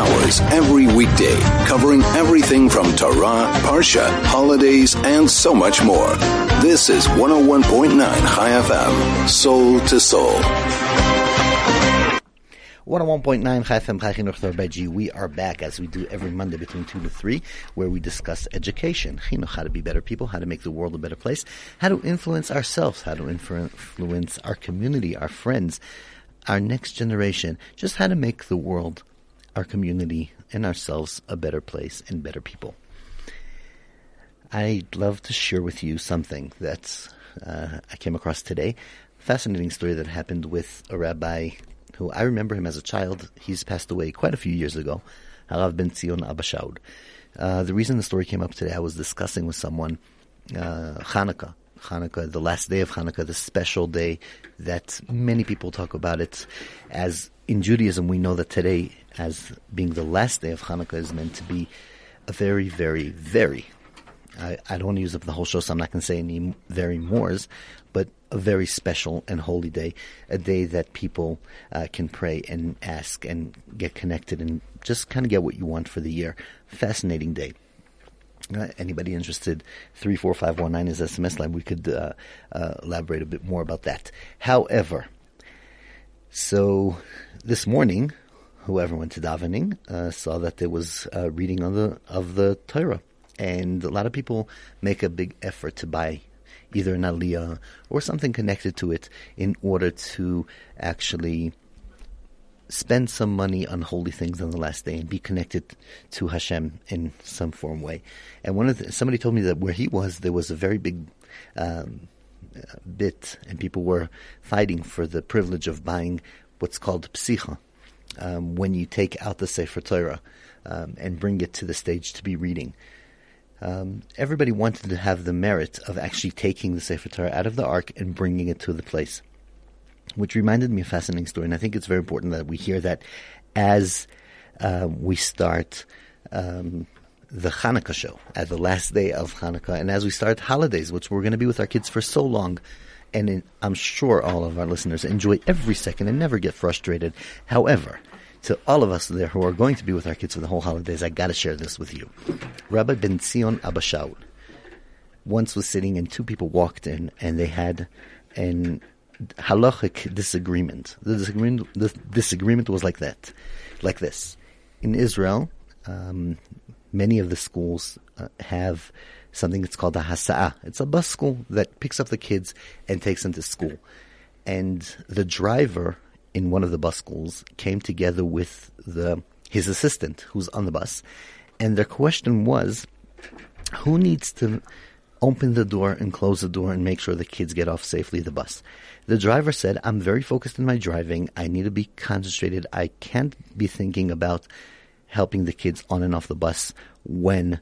hours every weekday, covering everything from Torah, Parsha, holidays, and so much more. This is 101.9 Chai FM, Soul to Soul. 101.9 Chai FM Chai Chinuch Beji. We are back as we do every Monday between 2 to 3, where we discuss education, chinuch, how to be better people, how to make the world a better place, how to influence ourselves, how to influence our community, our friends, our next generation, just how to make the world, our community, and ourselves a better place and better people. I'd love to share with you something that uh, I came across today. Fascinating story that happened with a rabbi who I remember him as a child. He's passed away quite a few years ago. Harav Ben Zion Abba Shaul. Uh, the reason the story came up today, I was discussing with someone uh, Hanukkah. Hanukkah, the last day of Hanukkah, the special day that many people talk about it as in Judaism we know that today as being the last day of Hanukkah is meant to be a very, very, very I, I don't want to use up the whole show, so I'm not going to say any very mores, but a very special and holy day, a day that people uh, can pray and ask and get connected and just kind of get what you want for the year. Fascinating day. Uh, anybody interested? Three four five one nine is SMS line. We could uh, uh, elaborate a bit more about that. However, so this morning, whoever went to davening uh, saw that there was uh, reading of the of the Torah, and a lot of people make a big effort to buy either an aliyah or something connected to it in order to actually spend some money on holy things on the last day and be connected to Hashem in some form way. And one of the, somebody told me that where he was, there was a very big um, bit, and people were fighting for the privilege of buying what's called psicha, um, when you take out the Sefer Torah um, and bring it to the stage to be reading. Um, everybody wanted to have the merit of actually taking the Sefer Torah out of the ark and bringing it to the place, which reminded me of a fascinating story. And I think it's very important that we hear that as uh, we start um, the Hanukkah show at the last day of Hanukkah, and as we start holidays, which we're going to be with our kids for so long. And in, I'm sure all of our listeners enjoy every second and never get frustrated. However, to all of us there who are going to be with our kids for the whole holidays, I got to share this with you. Rabbi Ben Zion Abba Shaul once was sitting and two people walked in and they had an halachic disagreement. The disagreement, the disagreement was like that, like this. In Israel, um, many of the schools uh, have something that's called a hasa'ah. It's a bus school that picks up the kids and takes them to school. And the driver in one of the bus schools came together with the his assistant who's on the bus, and their question was, who needs to open the door and close the door and make sure the kids get off safely the bus. The driver said, I'm very focused in my driving. I need to be concentrated. I can't be thinking about helping the kids on and off the bus when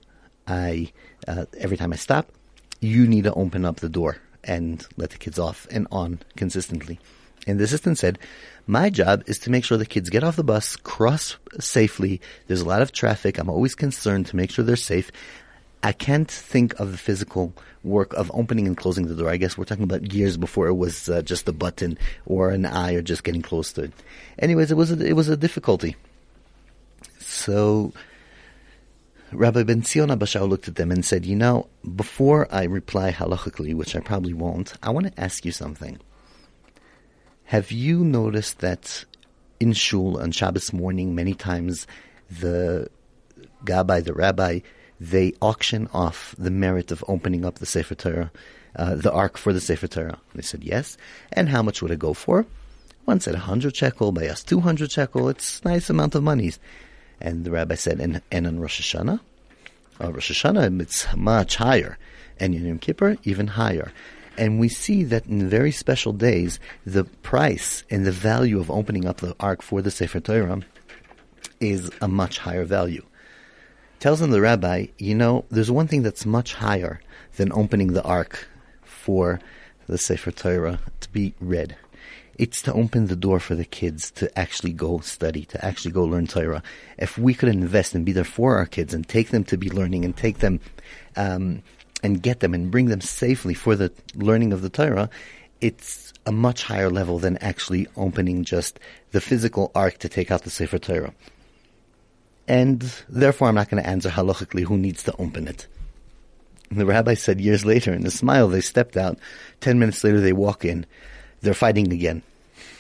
I, uh, every time I stop, you need to open up the door and let the kids off and on consistently. And the assistant said, my job is to make sure the kids get off the bus, cross safely. There's a lot of traffic. I'm always concerned to make sure they're safe. I can't think of the physical work of opening and closing the door. I guess we're talking about years before it was uh, just a button or an eye or just getting close to it. Anyways, it was a, it was a difficulty. So Rabbi Ben Shaul looked at them and said, "You know, before I reply halachically, which I probably won't, I want to ask you something." Have you noticed that in shul on Shabbos morning, many times the gabbai, the rabbi, they auction off the merit of opening up the Sefer Torah, uh, the ark for the Sefer Torah? They said yes. And how much would it go for? One said 100 shekel, by us 200 shekel. It's nice amount of monies. And the rabbi said, and, and on Rosh Hashanah? Uh, Rosh Hashanah, it's much higher. And Yom Kippur, even higher. And we see that in very special days, the price and the value of opening up the ark for the Sefer Torah is a much higher value. Tells him the rabbi, you know, there's one thing that's much higher than opening the ark for the Sefer Torah to be read. It's to open the door for the kids to actually go study, to actually go learn Torah. If we could invest and be there for our kids and take them to be learning and take them um, and get them and bring them safely for the learning of the Torah, it's a much higher level than actually opening just the physical ark to take out the Sefer Torah. and therefore I'm not going to answer halachically who needs to open it. And the rabbi said years later, in a smile, they stepped out. Ten minutes later, they walk in. They're fighting again.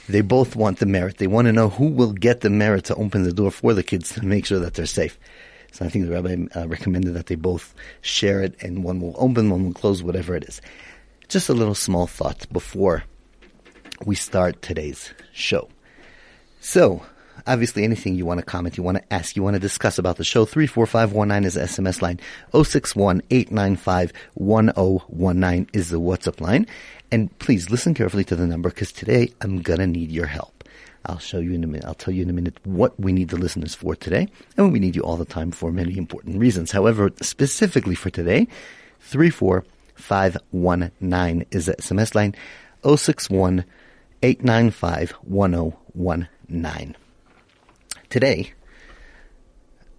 They both want the merit. They want to know who will get the merit to open the door for the kids to make sure that they're safe. So I think the rabbi uh, recommended that they both share it, and one will open, one will close, whatever it is. Just a little small thought before we start today's show. So, obviously anything you want to comment, you want to ask, you want to discuss about the show, 34519 is the SMS line, 061 1019 is the WhatsApp line. And please listen carefully to the number because today I'm going to need your help. I'll show you in a minute. I'll tell you in a minute what we need the listeners for today, and we need you all the time for many important reasons. However, specifically for today, 34519 is the SMS line, 061 895 1019. Today,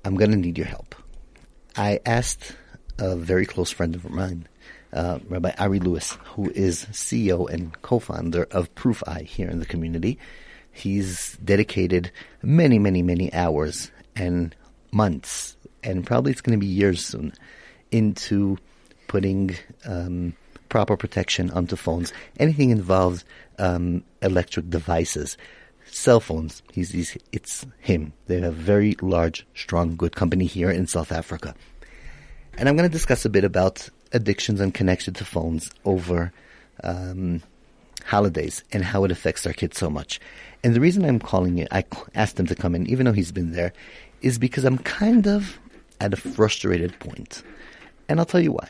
I'm going to need your help. I asked a very close friend of mine, uh, Rabbi Ari Lewis, who is CEO and co-founder of Proof here in the community. He's dedicated many, many, many hours and months, and probably it's going to be years soon, into putting um, proper protection onto phones. Anything involves um, electric devices cell phones. He's, he's, it's him. They have a very large, strong, good company here in South Africa. And I'm going to discuss a bit about addictions and connection to phones over um, holidays and how it affects our kids so much. And the reason I'm calling it, I asked him to come in, even though he's been there, is because I'm kind of at a frustrated point. And I'll tell you why.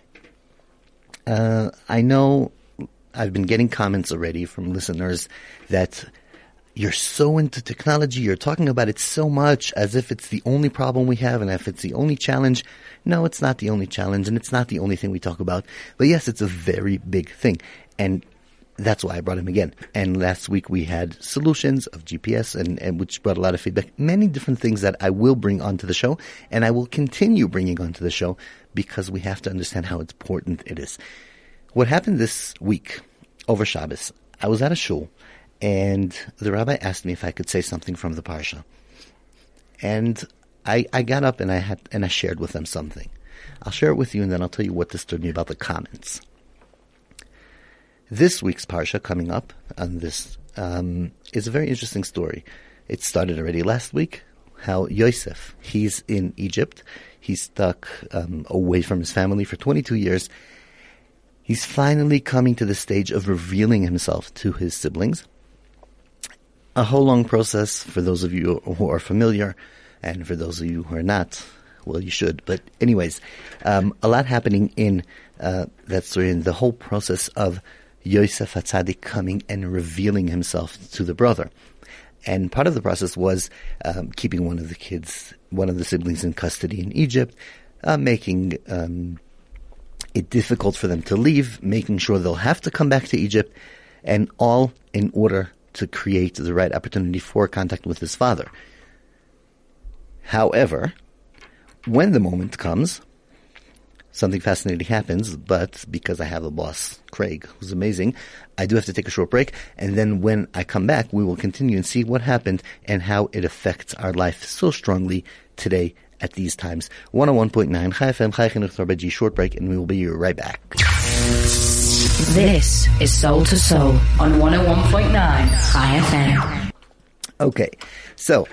Uh, I know I've been getting comments already from listeners that you're so into technology, you're talking about it so much as if it's the only problem we have and if it's the only challenge. No, it's not the only challenge and it's not the only thing we talk about. But yes, it's a very big thing. And that's why I brought him again. And last week we had solutions of GPS and, and which brought a lot of feedback. Many different things that I will bring onto the show and I will continue bringing onto the show because we have to understand how important it is. What happened this week over Shabbos, I was at a shul and the rabbi asked me if I could say something from the parsha. And I, I got up and I had and I shared with them something. I'll share it with you and then I'll tell you what disturbed me about the comments. This week's parsha coming up on this um, is a very interesting story. It started already last week. How Yosef, he's in Egypt. He's stuck um, away from his family for 22 years. He's finally coming to the stage of revealing himself to his siblings a whole long process for those of you who are familiar, and for those of you who are not, well, you should. But anyways, um, a lot happening in uh, that story, the whole process of Yosef Hatzadik coming and revealing himself to the brother. And part of the process was um, keeping one of the kids, one of the siblings in custody in Egypt, uh, making um, it difficult for them to leave, making sure they'll have to come back to Egypt, and all in order to create the right opportunity for contact with his father. However, when the moment comes, something fascinating happens, but because I have a boss, Craig, who's amazing, I do have to take a short break. And then when I come back, we will continue and see what happened and how it affects our life so strongly today at these times. 101.9 Chai FM, Chai Chinuch short break, and we will be right back. This is Soul to Soul on 101.9 Chai FM. Okay, so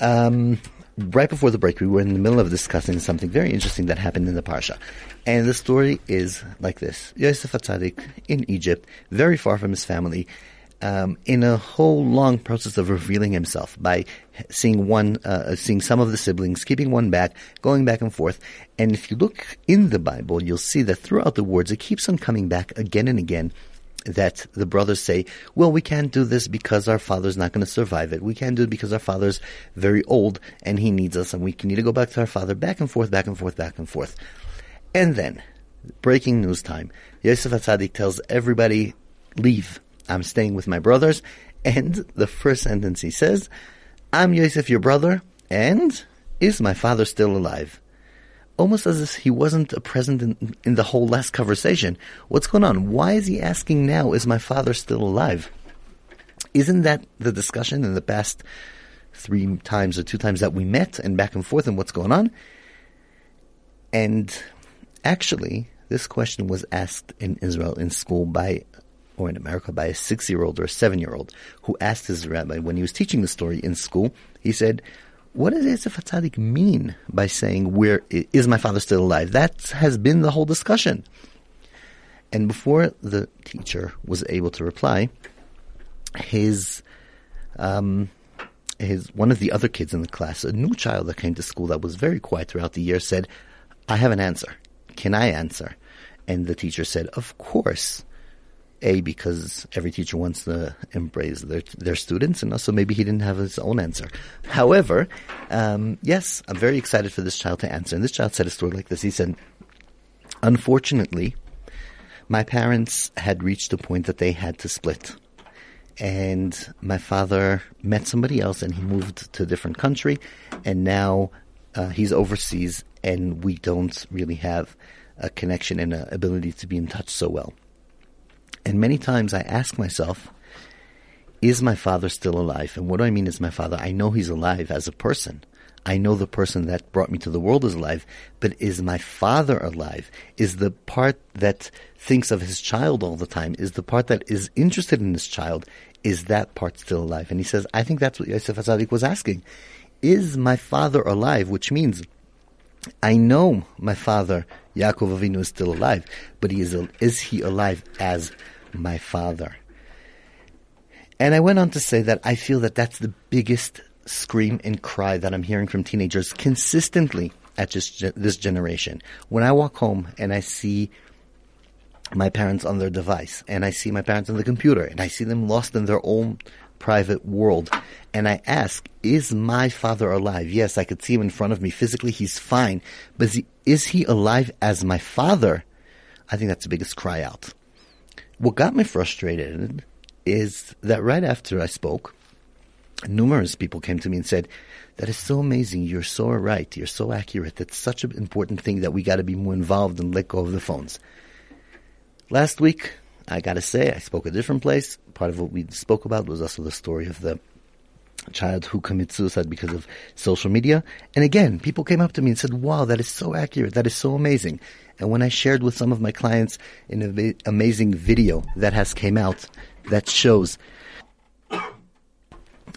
um, right before the break, we were in the middle of discussing something very interesting that happened in the Parsha. And the story is like this. Yosef Hatzadik in Egypt, very far from his family, um, in a whole long process of revealing himself by seeing one, uh, seeing some of the siblings, keeping one back, going back and forth. And if you look in the Bible, you'll see that throughout the words, it keeps on coming back again and again that the brothers say, well, we can't do this because our father's not going to survive it. We can't do it because our father's very old and he needs us and we need to go back to our father, back and forth, back and forth, back and forth. And then, breaking news time, Yosef Hatzadik tells everybody, leave. I'm staying with my brothers. And the first sentence he says, I'm Yosef, your brother, and is my father still alive? Almost as if he wasn't present in, in the whole last conversation. What's going on? Why is he asking now, is my father still alive? Isn't that the discussion in the past three times or two times that we met and back and forth and what's going on. And actually, this question was asked in Israel in school by, or in America by a six year old or a seven year old who asked his rabbi when he was teaching the story in school. He said, what does Yosef Hatzadik mean by saying, "Where is my father still alive?" That has been the whole discussion. And before the teacher was able to reply, his um, his one of the other kids in the class, a new child that came to school that was very quiet throughout the year, said, "I have an answer. Can I answer?" And the teacher said, "Of course." A because every teacher wants to embrace their their students, and also maybe he didn't have his own answer. However, um, yes, I'm very excited for this child to answer. And this child said a story like this. He said, "Unfortunately, my parents had reached a point that they had to split." and my father met somebody else and he moved to a different country and now uh, he's overseas and we don't really have a connection and an ability to be in touch so well. And many times I ask myself, is my father still alive? And what do I mean is my father? I know he's alive as a person. I know the person that brought me to the world is alive, but is my father alive? Is the part that thinks of his child all the time, is the part that is interested in his child, is that part still alive? And he says, I think that's what Yosef Hatzadik was asking. Is my father alive? Which means, I know my father, Yaakov Avinu, is still alive, but he is, is he alive as my father? And I went on to say that I feel that that's the biggest scream and cry that I'm hearing from teenagers consistently at just this generation. When I walk home and I see my parents on their device and I see my parents on the computer and I see them lost in their own private world and I ask, is my father alive? Yes, I could see him in front of me physically. He's fine. But is he, is he alive as my father? I think that's the biggest cry out. What got me frustrated is that right after I spoke, numerous people came to me and said, that is so amazing. You're so right. You're so accurate. That's such an important thing that we got to be more involved and let go of the phones. Last week, I got to say, I spoke a different place. Part of what we spoke about was also the story of the child who commits suicide because of social media. And again, people came up to me and said, wow, that is so accurate. That is so amazing. And when I shared with some of my clients an amazing video that has came out that shows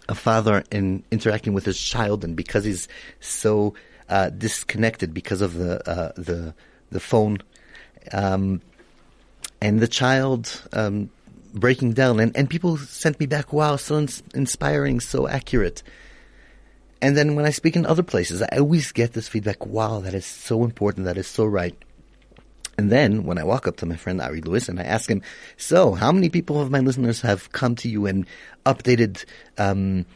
a father in interacting with his child, and because he's so uh, disconnected because of the uh, the the phone, um, and the child um, breaking down, and, and people sent me back, "Wow, so ins- inspiring, so accurate." And then when I speak in other places, I always get this feedback, "Wow, that is so important, that is so right." And then when I walk up to my friend Ari Lewis and I ask him, so how many people of my listeners have come to you and updated um,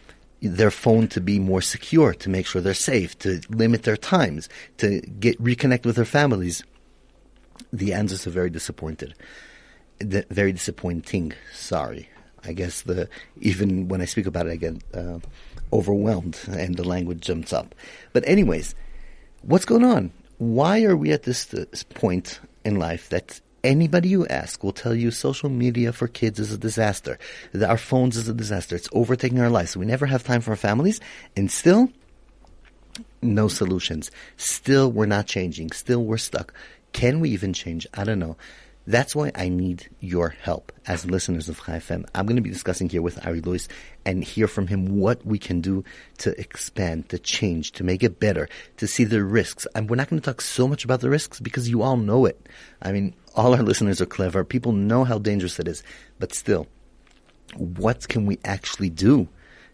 their phone to be more secure, to make sure they're safe, to limit their times, to get reconnect with their families? The answers are very disappointed. The, very disappointing. Sorry. I guess the even when I speak about it, I get uh, overwhelmed and the language jumps up. But anyways, what's going on? why are we at this, this point in life that anybody you ask will tell you social media for kids is a disaster. That our phones is a disaster. It's overtaking our lives. So we never have time for our families. And still, no solutions. Still, we're not changing. Still, we're stuck. Can we even change? I don't know. That's why I need your help as listeners of Chai FM. I'm going to be discussing here with Ari Lewis and hear from him what we can do to expand, to change, to make it better, to see the risks. And we're not going to talk so much about the risks because you all know it. I mean, all our listeners are clever. People know how dangerous it is. But still, what can we actually do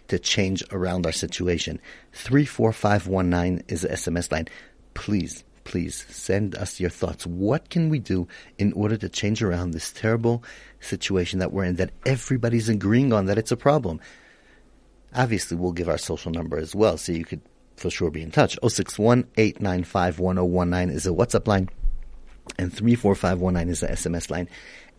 to change around our situation? 34519 is the SMS line. Please please send us your thoughts. What can we do in order to change around this terrible situation that we're in that everybody's agreeing on that it's a problem? Obviously, we'll give our social number as well, so you could for sure be in touch. 061 895 1019 is a WhatsApp line, and 34519 is the SMS line.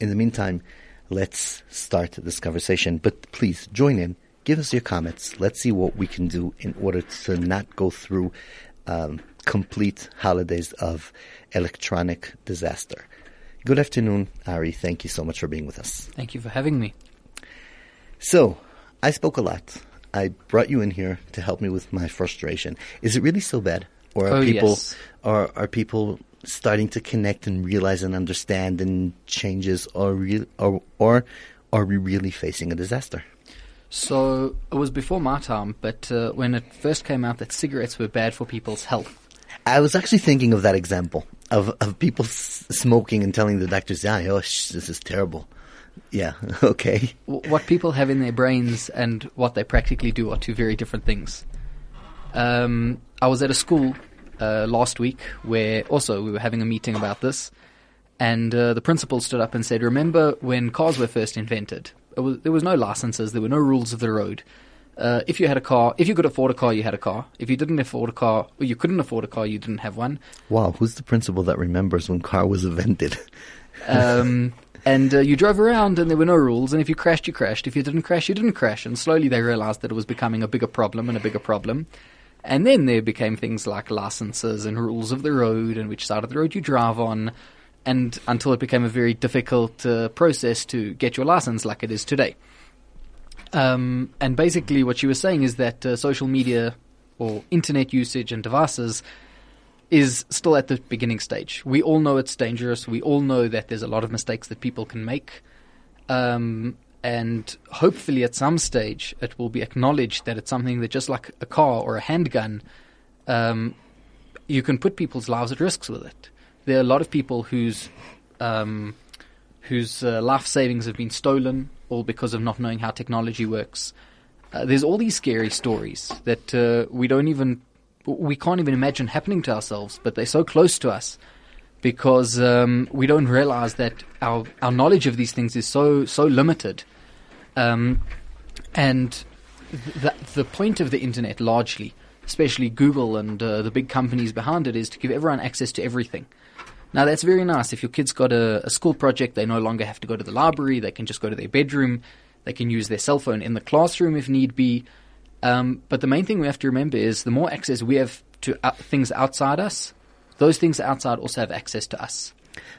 In the meantime, let's start this conversation. But please join in, give us your comments. Let's see what we can do in order to not go through um, complete holidays of electronic disaster. Good afternoon, Ari. Thank you so much for being with us. Thank you for having me. So, I spoke a lot I brought you in here to help me with my frustration. Is it really so bad, or are Oh, people yes. are are people starting to connect and realize and understand and changes, or real, or or are we really facing a disaster? So it was before my time, but uh, when it first came out that cigarettes were bad for people's health, I was actually thinking of that example of of people s- smoking and telling the doctors, "Yeah, oh, sh- this is terrible." Yeah, okay. what people have in their brains and what they practically do are two very different things. Um, I was at a school uh, last week where also we were having a meeting about this, and uh, the principal stood up and said, "Remember when cars were first invented? Was, there was no licenses, there were no rules of the road. Uh, if you had a car, if you could afford a car, you had a car. If you didn't afford a car, or you couldn't afford a car, you didn't have one. Wow, who's the principal that remembers when car was invented? Um, and uh, you drove around and there were no rules. And if you crashed, you crashed. If you didn't crash, you didn't crash. And slowly they realized that it was becoming a bigger problem and a bigger problem. And then there became things like licenses and rules of the road and which side of the road you drive on. And until it became a very difficult uh, process to get your license like it is today. Um, and basically, what she was saying is that uh, social media or internet usage and devices is still at the beginning stage. We all know it's dangerous. We all know that there's a lot of mistakes that people can make. Um, and hopefully, at some stage, it will be acknowledged that it's something that, just like a car or a handgun, um, you can put people's lives at risks with it. There are a lot of people whose um, whose uh, life savings have been stolen, all because of not knowing how technology works. Uh, there's all these scary stories that uh, we don't even we can't even imagine happening to ourselves, but they're so close to us because um, we don't realize that our our knowledge of these things is so so limited. Um, and the, the point of the internet, largely, especially Google and uh, the big companies behind it, is to give everyone access to everything. Now, that's very nice. If your kid's got a, a school project, they no longer have to go to the library. They can just go to their bedroom. They can use their cell phone in the classroom if need be. Um, but the main thing we have to remember is the more access we have to uh, things outside us, those things outside also have access to us.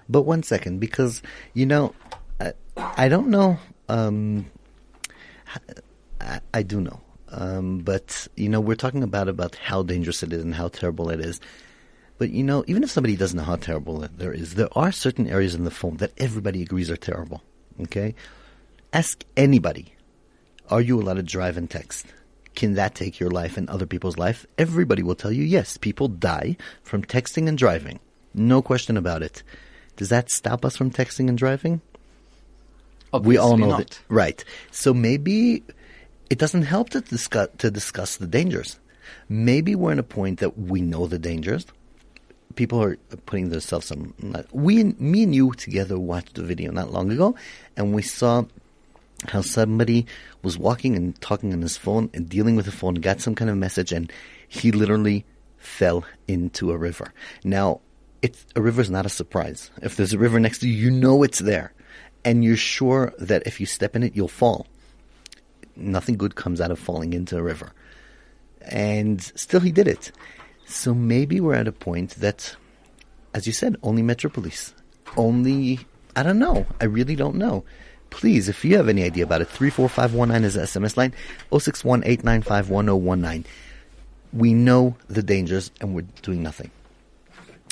But one second, because you know, I, I don't know. Um, I, I do know, um, but you know, we're talking about about how dangerous it is and how terrible it is. But you know, even if somebody doesn't know how terrible it there is, there are certain areas in the phone that everybody agrees are terrible. Okay, ask anybody: Are you allowed to drive and text? Can that take your life and other people's life? Everybody will tell you yes. People die from texting and driving. No question about it. Does that stop us from texting and driving? we all know not. that, right? So maybe it doesn't help to discuss to discuss the dangers. Maybe we're in a point that we know the dangers. People are putting themselves on. We, me and you together watched a video not long ago, and we saw how somebody was walking and talking on his phone and dealing with the phone, got some kind of message, and he literally fell into a river. Now, it's a river is not a surprise. If there's a river next to you, you know it's there, and you're sure that if you step in it, you'll fall. Nothing good comes out of falling into a river, and still he did it. So maybe we're at a point that, as you said, only Metropolis, only I don't know. I really don't know. Please, if you have any idea about it, 34519 is the SMS line, 061 895 1019. We know the dangers and we're doing nothing.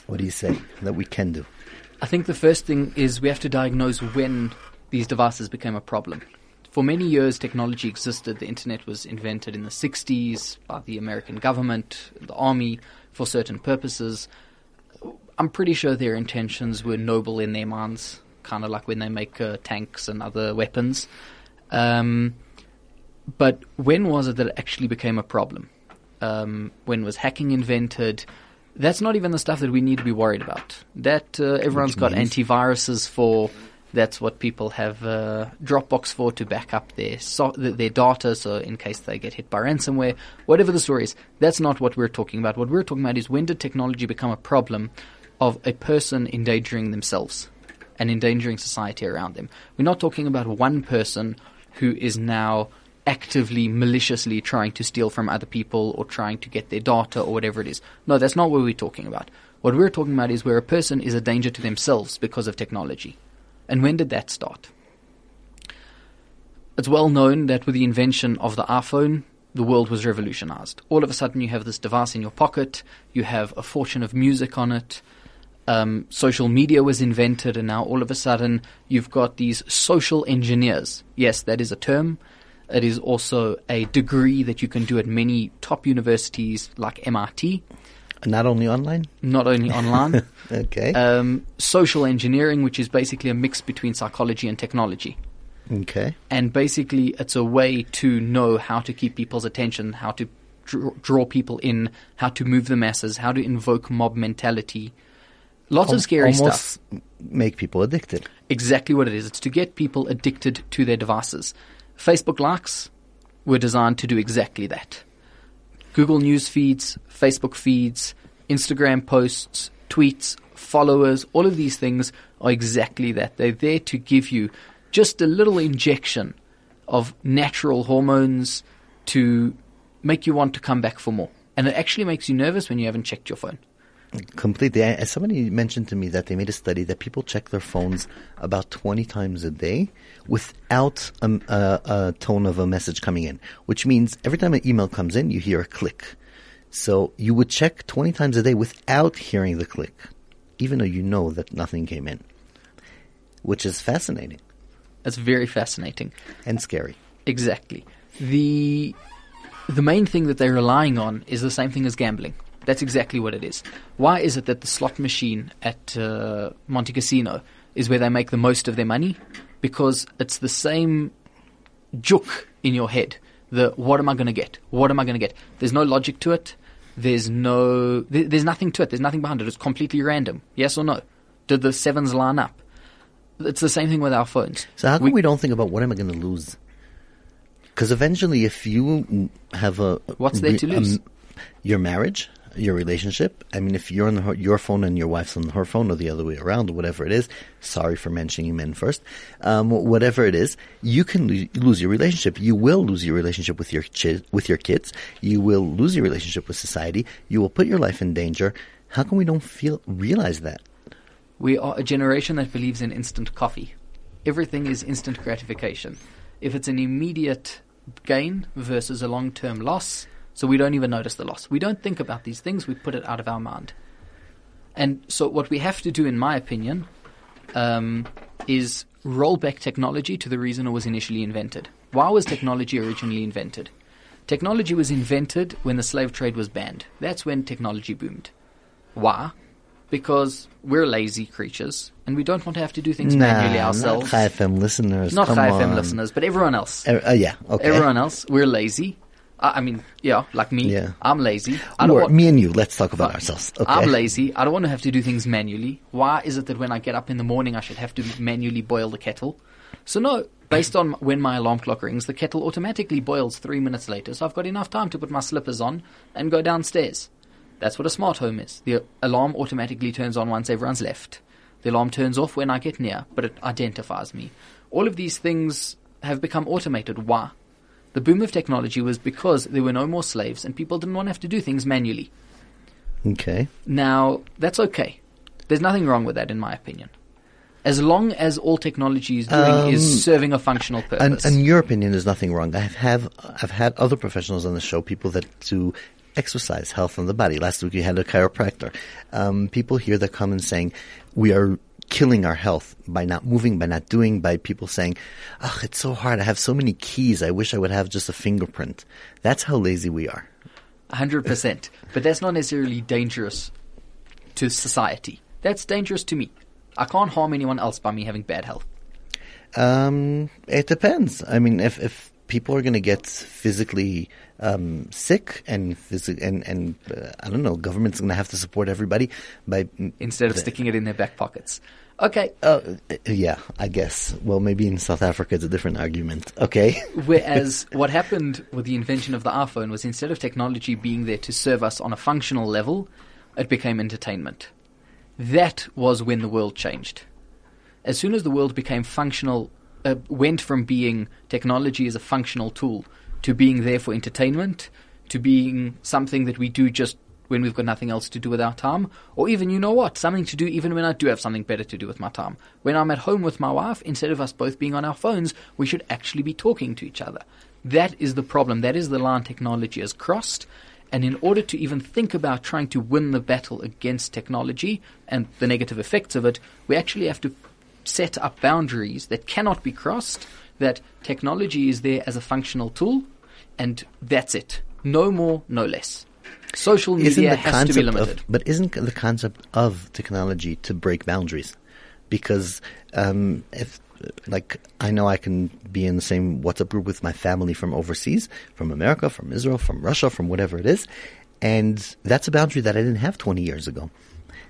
What do you say that we can do? I think the first thing is we have to diagnose when these devices became a problem. For many years, technology existed. The internet was invented in the 60s by the American government, the army, for certain purposes. I'm pretty sure their intentions were noble in their minds, kind of like when they make uh, tanks and other weapons. Um, but when was it that it actually became a problem? Um, when was hacking invented? That's not even the stuff that we need to be worried about. That uh, everyone's Which got means- antiviruses for. That's what people have uh, Dropbox for to back up their so- their data, so in case they get hit by ransomware, whatever the story is. That's not what we're talking about. What we're talking about is when did technology become a problem of a person endangering themselves and endangering society around them. We're not talking about one person who is now actively, maliciously trying to steal from other people or trying to get their data or whatever it is. No, that's not what we're talking about. What we're talking about is where a person is a danger to themselves because of technology. And when did that start? It's well known that with the invention of the iPhone, the world was revolutionized. All of a sudden, you have this device in your pocket, you have a fortune of music on it. Um, social media was invented, and now all of a sudden, you've got these social engineers. Yes, that is a term. It is also a degree that you can do at many top universities like MIT, Not only online. not only online. Okay. um, social engineering, which is basically a mix between psychology and technology. okay. And basically, it's a way to know how to keep people's attention, how to draw, draw people in, how to move the masses, how to invoke mob mentality. Lots of scary Almost stuff. make people addicted. Exactly what it is. It's to get people addicted to their devices. Facebook likes were designed to do exactly that. Google News feeds, Facebook feeds, Instagram posts, tweets, followers, all of these things are exactly that. They're there to give you just a little injection of natural hormones to make you want to come back for more. And it actually makes you nervous when you haven't checked your phone. Completely. I, somebody mentioned to me that they made a study that people check their phones about 20 times a day without a, a, a tone of a message coming in, which means every time an email comes in, you hear a click. So you would check 20 times a day without hearing the click, even though you know that nothing came in, which is fascinating That's very fascinating. and scary. Exactly. The the main thing that they're relying on is the same thing as gambling. That's exactly what it is. Why is it that the slot machine at uh, Montecasino is where they make the most of their money? Because it's the same juk in your head. The what am I going to get? What am I going to get? There's no logic to it. There's no. There, there's nothing to it. There's nothing behind it. It's completely random. Yes or no? Did the sevens line up? It's the same thing with our phones. So how come we, don't think about what am I going to lose? Because eventually, if you have a What's there to a- lose? your marriage, your relationship. I mean, if you're on your phone and your wife's on her phone, or the other way around, or whatever it is. Sorry for mentioning men first. Um, whatever it is, you can lo- lose your relationship. You will lose your relationship with your chi- with your kids. You will lose your relationship with society. You will put your life in danger. How come we don't feel realize that? We are a generation that believes in instant coffee. Everything is instant gratification. If it's an immediate gain versus a long term loss, so we don't even notice the loss. We don't think about these things, we put it out of our mind. And so, what we have to do, in my opinion, um, is roll back technology to the reason it was initially invented. Why was technology originally invented? Technology was invented when the slave trade was banned. That's when technology boomed. Why? Because we're lazy creatures and we don't want to have to do things manually ourselves. not Chai FM listeners. Not Chai FM listeners, but everyone else. Uh, uh, yeah, okay. Everyone else, we're lazy. I, I mean, yeah, like me. Yeah. I'm lazy. I don't Or want, me and you. Let's talk about ourselves. Okay. I'm lazy. I don't want to have to do things manually. Why is it that when I get up in the morning, I should have to manually boil the kettle? So no, based on when my alarm clock rings, the kettle automatically boils three minutes later. So I've got enough time to put my slippers on and go downstairs. That's what a smart home is. The alarm automatically turns on once everyone's left. The alarm turns off when I get near, but it identifies me. All of these things have become automated. Why? The boom of technology was because there were no more slaves and people didn't want to have to do things manually. Okay. Now, that's okay. There's nothing wrong with that, in my opinion. As long as all technology is doing Um, is serving a functional purpose. And, in your opinion, there's nothing wrong. I've have I've had other professionals on the show, people that do exercise, health on the body. Last week we had a chiropractor. Um, people here that come and saying we are killing our health by not moving, by not doing, by people saying, "Oh, it's so hard. I have so many keys. I wish I would have just a fingerprint." That's how lazy we are. 100%. But that's not necessarily dangerous to society. That's dangerous to me. I can't harm anyone else by me having bad health. Um, it depends. I mean, if if people are going to get physically um, sick and physi- and and uh, I don't know, government's going to have to support everybody by Instead of the- sticking it in their back pockets. Okay. Uh, yeah, I guess. Well, maybe in South Africa it's a different argument. Okay. Whereas what happened with the invention of the iPhone was instead of technology being there to serve us on a functional level, it became entertainment. That was when the world changed. As soon as the world became functional, uh, went from being technology as a functional tool to being there for entertainment, to being something that we do just when we've got nothing else to do with our time, or even, you know what, something to do even when I do have something better to do with my time. When I'm at home with my wife, instead of us both being on our phones, we should actually be talking to each other. That is the problem. That is the line technology has crossed. And in order to even think about trying to win the battle against technology and the negative effects of it, we actually have to set up boundaries that cannot be crossed, that technology is there as a functional tool, and that's it. No more, no less. Social media has to be limited. of, but isn't the concept of technology to break boundaries? Because um, if, like, I know I can be in the same WhatsApp group with my family from overseas, from America, from Israel, from Russia, from whatever it is, and that's a boundary that I didn't have 20 years ago.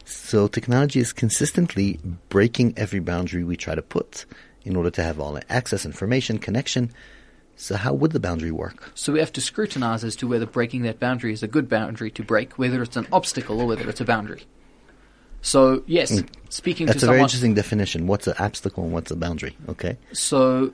So technology is consistently breaking every boundary we try to put in order to have all the access, information, connection. So how would the boundary work? So we have to scrutinize as to whether breaking that boundary is a good boundary to break, whether it's an obstacle or whether it's a boundary. So yes, hmm. speaking That's to a very interesting definition. What's an obstacle and what's a boundary? Okay. so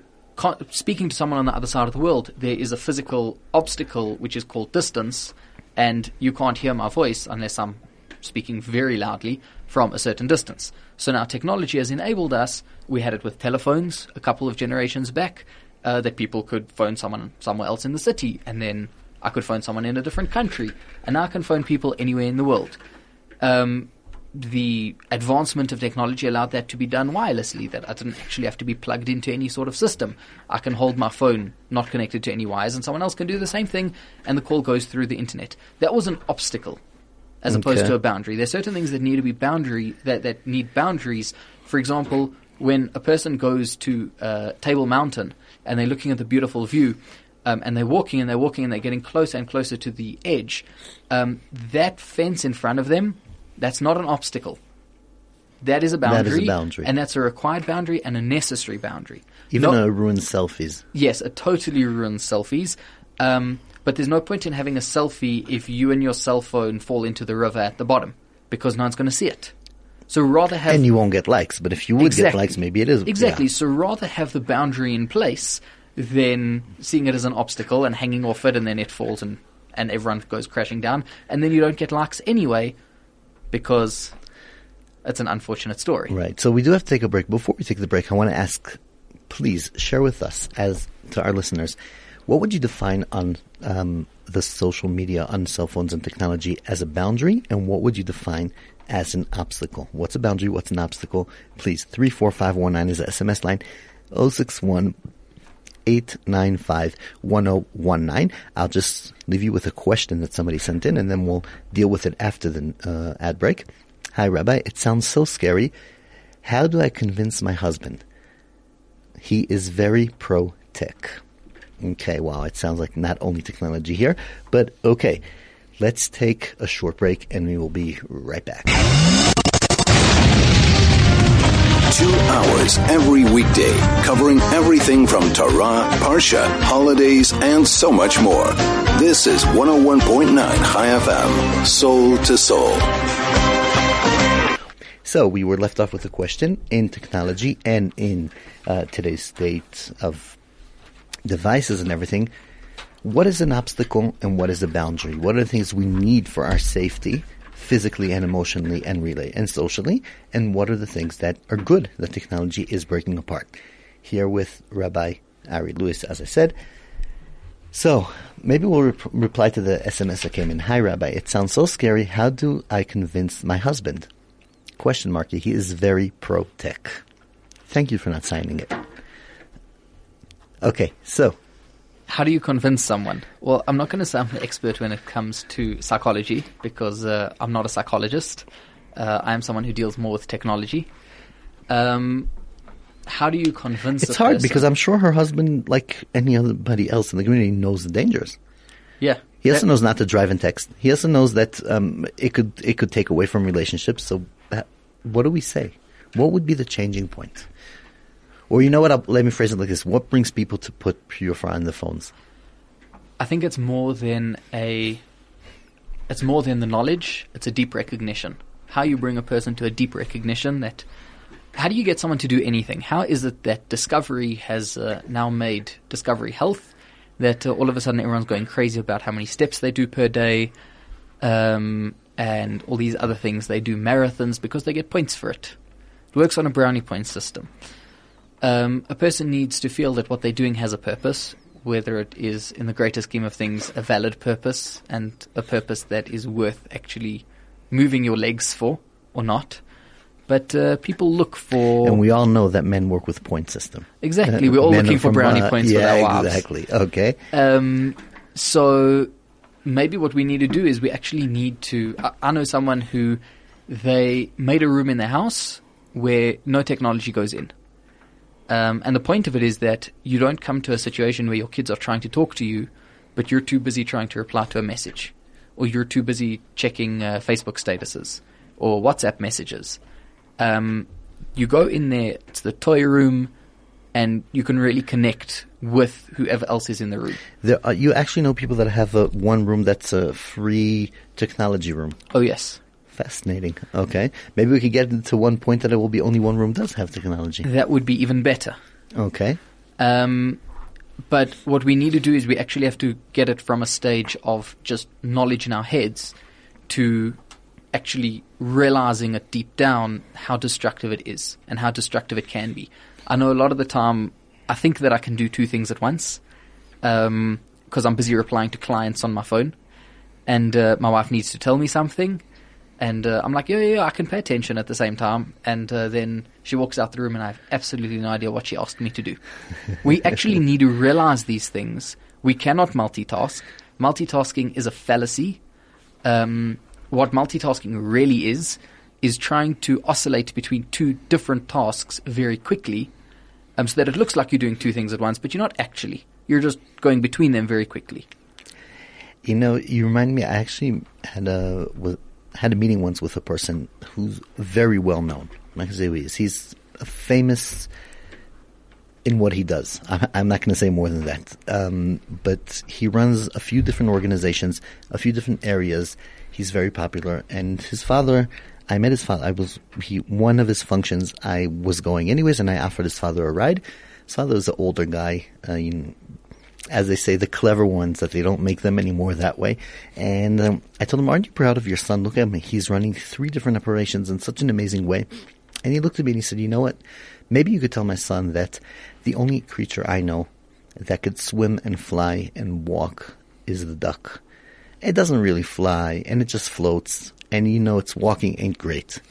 speaking to someone on the other side of the world, there is a physical obstacle which is called distance, and you can't hear my voice unless I'm speaking very loudly from a certain distance. So now technology has enabled us. We had it with telephones a couple of generations back, uh, that people could phone someone somewhere else in the city, and then I could phone someone in a different country, and now I can phone people anywhere in the world. Um, the advancement of technology allowed that to be done wirelessly, that I didn't actually have to be plugged into any sort of system. I can hold my phone not connected to any wires, and someone else can do the same thing, and the call goes through the internet. That was an obstacle as opposed Okay. to a boundary. There are certain things that need to be boundary that, that need boundaries. For example, when a person goes to uh, Table Mountain and they're looking at the beautiful view, um, and they're walking and they're walking and they're getting closer and closer to the edge, um, that fence in front of them, that's not an obstacle. That is a That is a boundary, boundary. and that's a required boundary and a necessary boundary. Even No- a ruined selfies. Yes, it totally ruins selfies. Um, but there's no point in having a selfie if you and your cell phone fall into the river at the bottom because no one's going to see it. So rather have And you won't get likes, but if you would get likes, maybe it is. exactly. yeah. So rather have the boundary in place than seeing it as an obstacle and hanging off it, and then it falls and and everyone goes crashing down, and then you don't get likes anyway because it's an unfortunate story. Right. So we do have to take a break. Before we take the break, I want to ask, please share with us, as to our listeners, what would you define on um, the social media, on cell phones and technology as a boundary, and what would you define as an obstacle? What's a boundary? What's an obstacle? Please, 34519 is the SMS line, 061 895 1019. I'll just leave you with a question that somebody sent in and then we'll deal with it after the uh, ad break. Hi, Rabbi. It sounds so scary. How do I convince my husband? He is very pro tech. Okay, wow, it sounds like not only technology here, but okay. Let's take a short break and we will be right back. Two hours every weekday, covering everything from Torah, Parsha, holidays, and so much more. This is 101.9 Chai FM, soul to soul. So we were left off with a question in technology and in uh, today's state of devices and everything. What is an obstacle and what is a boundary? What are the things we need for our safety, physically and emotionally and relay and socially? And what are the things that are good that technology is breaking apart? Here with Rabbi Ari Lewis, as I said. So maybe we'll rep- reply to the SMS that came in. Hi, Rabbi. It sounds so scary. How do I convince my husband? Question mark. He is very pro tech. Thank you for not signing it. Okay, so How do you convince someone? Well, I'm not going to say I'm an expert when it comes to psychology because uh, I'm not a psychologist. Uh, I am someone who deals more with technology. Um, how do you convince? Someone? It's hard person? because I'm sure her husband, like any anybody else in the community, knows the dangers. yeah, He also that- knows not to drive and text. He also knows that um, it could it could take away from relationships. So, that, what do we say? What would be the changing point? Or you know what? I'll, let me phrase it like this: What brings people to put Purify on the phones? I think it's more than a. It's more than the knowledge. It's a deep recognition. How you bring a person to a deep recognition that. How do you get someone to do anything? How is it that Discovery has uh, now made Discovery Health that uh, all of a sudden everyone's going crazy about how many steps they do per day, um, and all these other things. They do marathons because they get points for it. It works on a brownie point system. Um, a person needs to feel that what they're doing has a purpose. whether it is, in the greater scheme of things, a valid purpose and a purpose that is worth actually moving your legs for or not. But uh, people look for And we all know that men work with point system. exactly. We're all Men looking for brownie uh, points yeah, with our wives. exactly. Okay. Um, so maybe what we need to do is we actually need to. I, I know someone who they made a room in their house where no technology goes in. Um, and the point of it is that you don't come to a situation where your kids are trying to talk to you, but you're too busy trying to reply to a message, or you're too busy checking uh, Facebook statuses or WhatsApp messages. Um, you go in there, it's the toy room, and you can really connect with whoever else is in the room. There are, you actually know people that have a, one room that's a free technology room. Oh yes, Fascinating. Okay. Maybe we could get to one point that it will be only one room does have technology. that would be even better. Okay. Um, but what we need to do is we actually have to get it from a stage of just knowledge in our heads to actually realizing it deep down how destructive it is and how destructive it can be. I know a lot of the time I think that I can do two things at once because I'm busy replying to clients on my phone and uh, my wife needs to tell me something. And uh, I'm like, yeah, yeah, yeah, I can pay attention at the same time. And uh, then she walks out the room, and I have absolutely no idea what she asked me to do. we actually need to realize these things. We cannot multitask. Multitasking is a fallacy. Um, what multitasking really is, is trying to oscillate between two different tasks very quickly um, so that it looks like you're doing two things at once, but you're not actually. You're just going between them very quickly. You know, you remind me. I actually had a had a meeting once with a person who's very well known. I'm not going to say who he is. He's famous in what he does. I'm, not going to say more than that. Um, but he runs a few different organizations, a few different areas. He's very popular, and his father. I met his father. I was he one of his functions. I was going anyways, and I offered his father a ride. His father was an older guy. Uh, you know, as they say, the clever ones that they don't make them anymore that way. And um, I told him, "Aren't you proud of your son? Look at him; he's running three different operations in such an amazing way." And he looked at me and he said, "You know what? Maybe you could tell my son that the only creature I know that could swim and fly and walk is the duck. It doesn't really fly and it just floats, and you know its walking ain't great.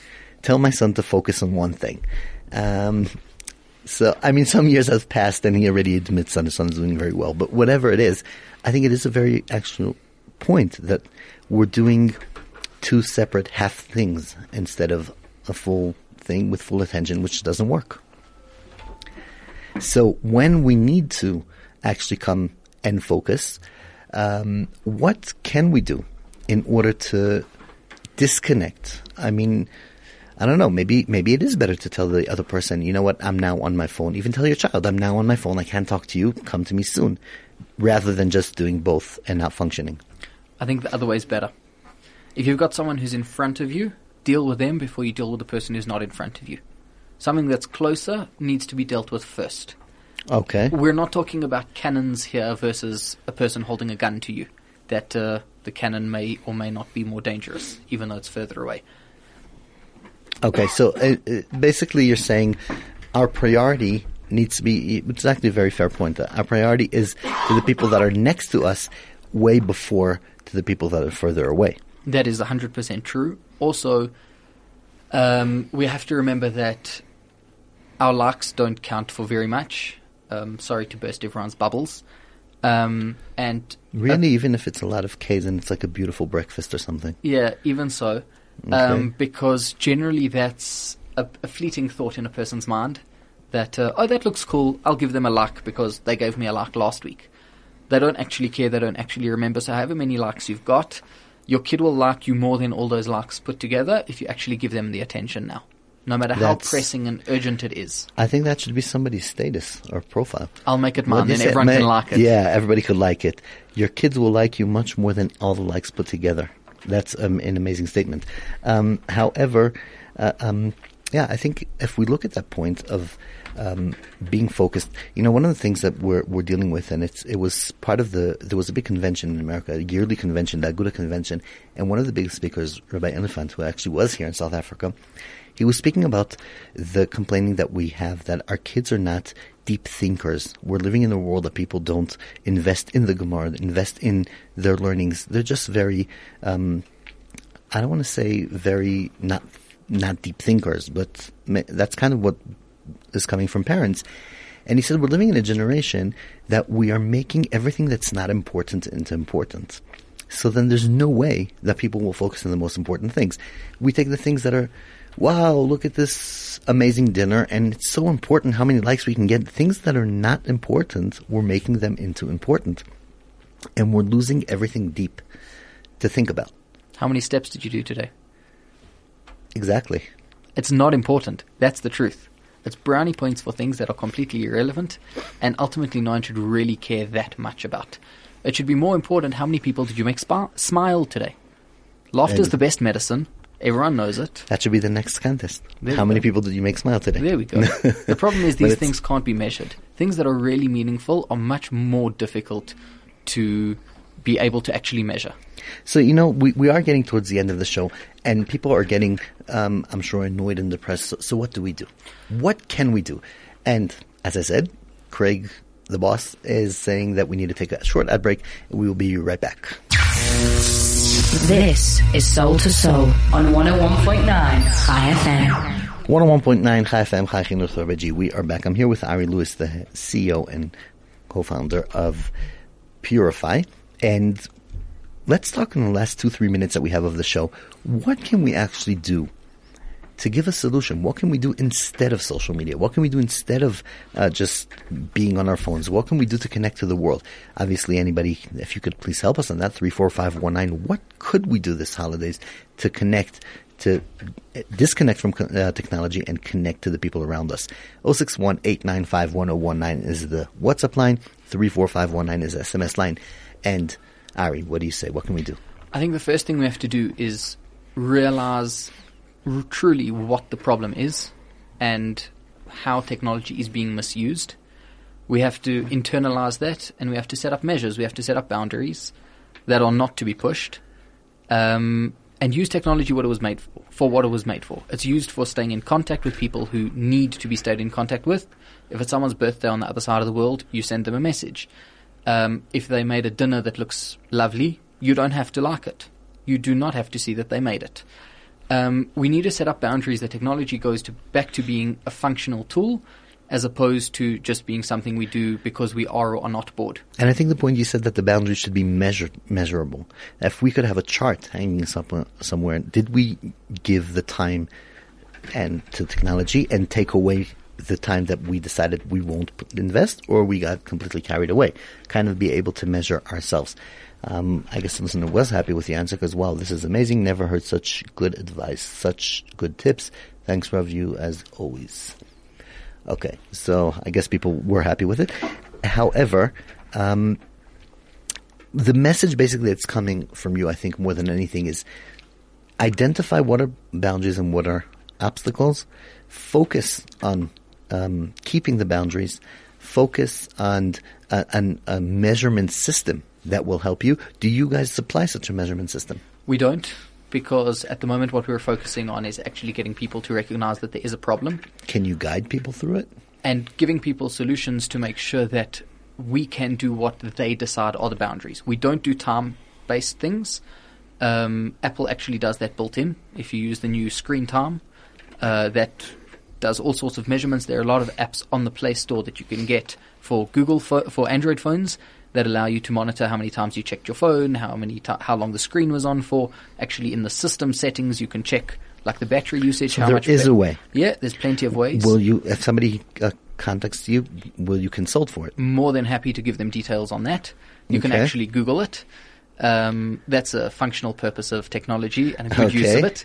Tell my son to focus on one thing." Um, so, I mean, some years have passed and he already admits that his son is doing very well. But whatever it is, I think it is a very actual point that we're doing two separate half things instead of a full thing with full attention, which doesn't work. So, when we need to actually come and focus, um, what can we do in order to disconnect? I mean, I don't know. Maybe maybe it is better to tell the other person, you know what? I'm now on my phone. Even tell your child, I'm now on my phone. I can't talk to you. Come to me soon, rather than just doing both and not functioning. I think the other way is better. If you've got someone who's in front of you, deal with them before you deal with the person who's not in front of you. Something that's closer needs to be dealt with first. Okay. We're not talking about cannons here versus a person holding a gun to you. That uh, the cannon may or may not be more dangerous, even though it's further away. Okay. So uh, uh, basically, you're saying our priority needs to be, which is actually a very fair point. That our priority is to the people that are next to us, way before to the people that are further away. That is 100% true. Also, um, we have to remember that our likes don't count for very much. Um, sorry to burst everyone's bubbles. Um, and Really, even if it's a lot of K's and it's like a beautiful breakfast or something. Yeah, even so. Okay. Um, because generally that's a, a fleeting thought in a person's mind that, uh, oh, that looks cool, I'll give them a like because they gave me a like last week. They don't actually care, they don't actually remember. So, however many likes you've got, your kid will like you more than all those likes put together if you actually give them the attention now. No matter how That's- pressing and urgent it is. I think that should be somebody's status or profile. I'll make it mine, then everyone man, can like it. Yeah, everybody could like it. Your kids will like you much more than all the likes put together. That's um, an amazing statement. Um, however, uh, um, yeah, I think if we look at that point of um, being focused, you know, one of the things that we're we're dealing with, and it's it was part of the there was a big convention in America, a yearly convention, the Aguda convention, and one of the big speakers, Rabbi Elefant, who actually was here in South Africa, he was speaking about the complaining that we have that our kids are not deep thinkers. We're living in a world that people don't invest in the Gemara, invest in their learnings. They're just very, um, I don't want to say very not not deep thinkers, but that's kind of what is coming from parents. And he said we're living in a generation that we are making everything that's not important into important. So then there's no way that people will focus on the most important things. We take the things that are, wow, look at this amazing dinner, and it's so important how many likes we can get. Things that are not important, we're making them into important. And we're losing everything deep to think about. How many steps did you do today? Exactly. It's not important. That's the truth. It's brownie points for things that are completely irrelevant, and ultimately no one should really care that much about. It should be more important how many people did you make spa- smile today? Laughter is the best medicine. Everyone knows it. That should be the next contest. There How many go. people did you make smile today? There we go. the problem is these things can't be measured. Things that are really meaningful are much more difficult to be able to actually measure. So you know, we, we are getting towards the end of the show, and people are getting, um, I'm sure, annoyed and depressed. So, so what do we do? What can we do? And as I said, Craig, the boss, is saying that we need to take a short ad break. We will be right back. This is Soul to Soul on 101.9 Chai FM. 101.9 Chai FM, Chai Chinuch. We are back. I'm here with Ari Lewis, the CEO and co-founder of Purifeye. And let's talk in the last two, three minutes that we have of the show. What can we actually do to give a solution? What can we do instead of social media? What can we do instead of uh, just being on our phones? What can we do to connect to the world? Obviously, anybody, if you could please help us on that, 34519, what could we do this holidays to connect, to uh, disconnect from uh, technology and connect to the people around us? 061 895 1019 is the WhatsApp line, 34519 is the SMS line. And Ari, what do you say? What can we do? I think the first thing we have to do is realize r- truly what the problem is and how technology is being misused. We have to internalize that and we have to set up measures. We have to set up boundaries that are not to be pushed um, and use technology what it was made for, for what it was made for. It's used for staying in contact with people who need to be stayed in contact with. If it's someone's birthday on the other side of the world, you send them a message. Um, if they made a dinner that looks lovely, you don't have to like it. You do not have to see that they made it. Um, we need to set up boundaries that technology goes to back to being a functional tool as opposed to just being something we do because we are or are not bored. And I think the point you said that the boundaries should be measured, measurable. If we could have a chart hanging somewhere, somewhere, did we give the time and to technology and take away the time that we decided we won't invest, or we got completely carried away? Kind of be able to measure ourselves. Um, I guess the listener was happy with the answer because, wow, this is amazing. Never heard such good advice, such good tips. Thanks, Rav, you as always. Okay, so I guess people were happy with it. However, um, the message basically that's coming from you, I think, more than anything, is identify what are boundaries and what are obstacles. Focus on um, keeping the boundaries. Focus on a, an, a measurement system that will help you. Do you guys supply such a measurement system? We don't because at the moment what we're focusing on is actually getting people to recognize that there is a problem Can you guide people through it? and giving people solutions to make sure that we can do what they decide are the boundaries. We don't do time based things. Um, Apple actually does that built in. If you use the new screen time, uh, that does all sorts of measurements. There are a lot of apps on the Play Store that you can get for Google for Android phones that allow you to monitor how many times you checked your phone, how many ti how long the screen was on for. Actually, in the system settings, you can check like the battery usage. So how there much is a way. Yeah, there's plenty of ways. Will you, if somebody uh, contacts you, will you consult for it? more than happy to give them details on that. You can actually Google it. Um, that's a functional purpose of technology and a good use of it.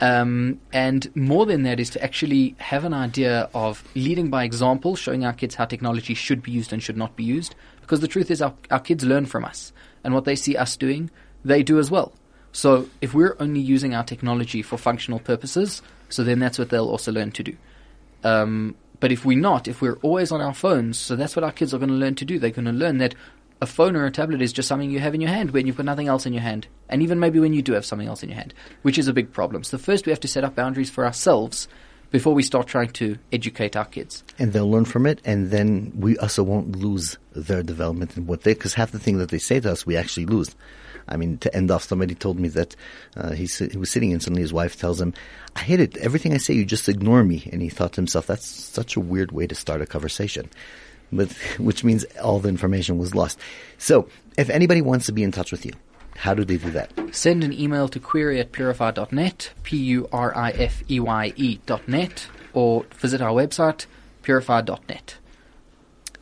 Um, and more than that is to actually have an idea of leading by example, showing our kids how technology should be used and should not be used. Because the truth is, our, our kids learn from us, and what they see us doing, they do as well. So if we're only using our technology for functional purposes, so then that's what they'll also learn to do. Um, but if we're not, if we're always on our phones, so that's what our kids are going to learn to do. They're going to learn that a phone or a tablet is just something you have in your hand when you've got nothing else in your hand. And even maybe when you do have something else in your hand, which is a big problem. So first we have to set up boundaries for ourselves before we start trying to educate our kids. and they'll learn from it, and then we also won't lose their development and what they, because half the thing that they say to us, we actually lose. I mean, to end off, somebody told me that uh, he, he was sitting and suddenly his wife tells him, I hate it. Everything I say, you just ignore me. And he thought to himself, that's such a weird way to start a conversation. But, which means all the information was lost. So, if anybody wants to be in touch with you, how do they do that? Send an email to query at purifeye.net, P-U-R-I-F-E-Y-E E dot net, or visit our website, purifeye.net.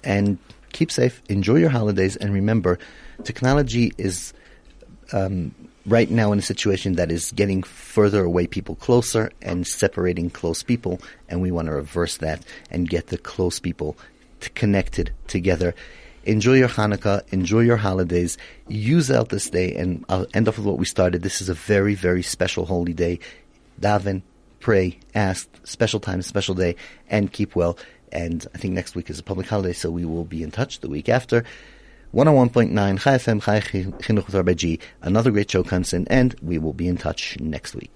and keep safe, enjoy your holidays, and remember, technology is um, right now in a situation that is getting further away people closer and separating close people, and we want to reverse that and get the close people t- connected together. Enjoy your Hanukkah, enjoy your holidays, use out this day, and I'll end off with what we started. This is a very, very special holy day. Daven, pray, ask, special time, special day, and keep well. And I think next week is a public holiday, so we will be in touch the week after. 101.9 Chai FM, Chai Chinuch with Rabbi G. Another great show comes in, and we will be in touch next week.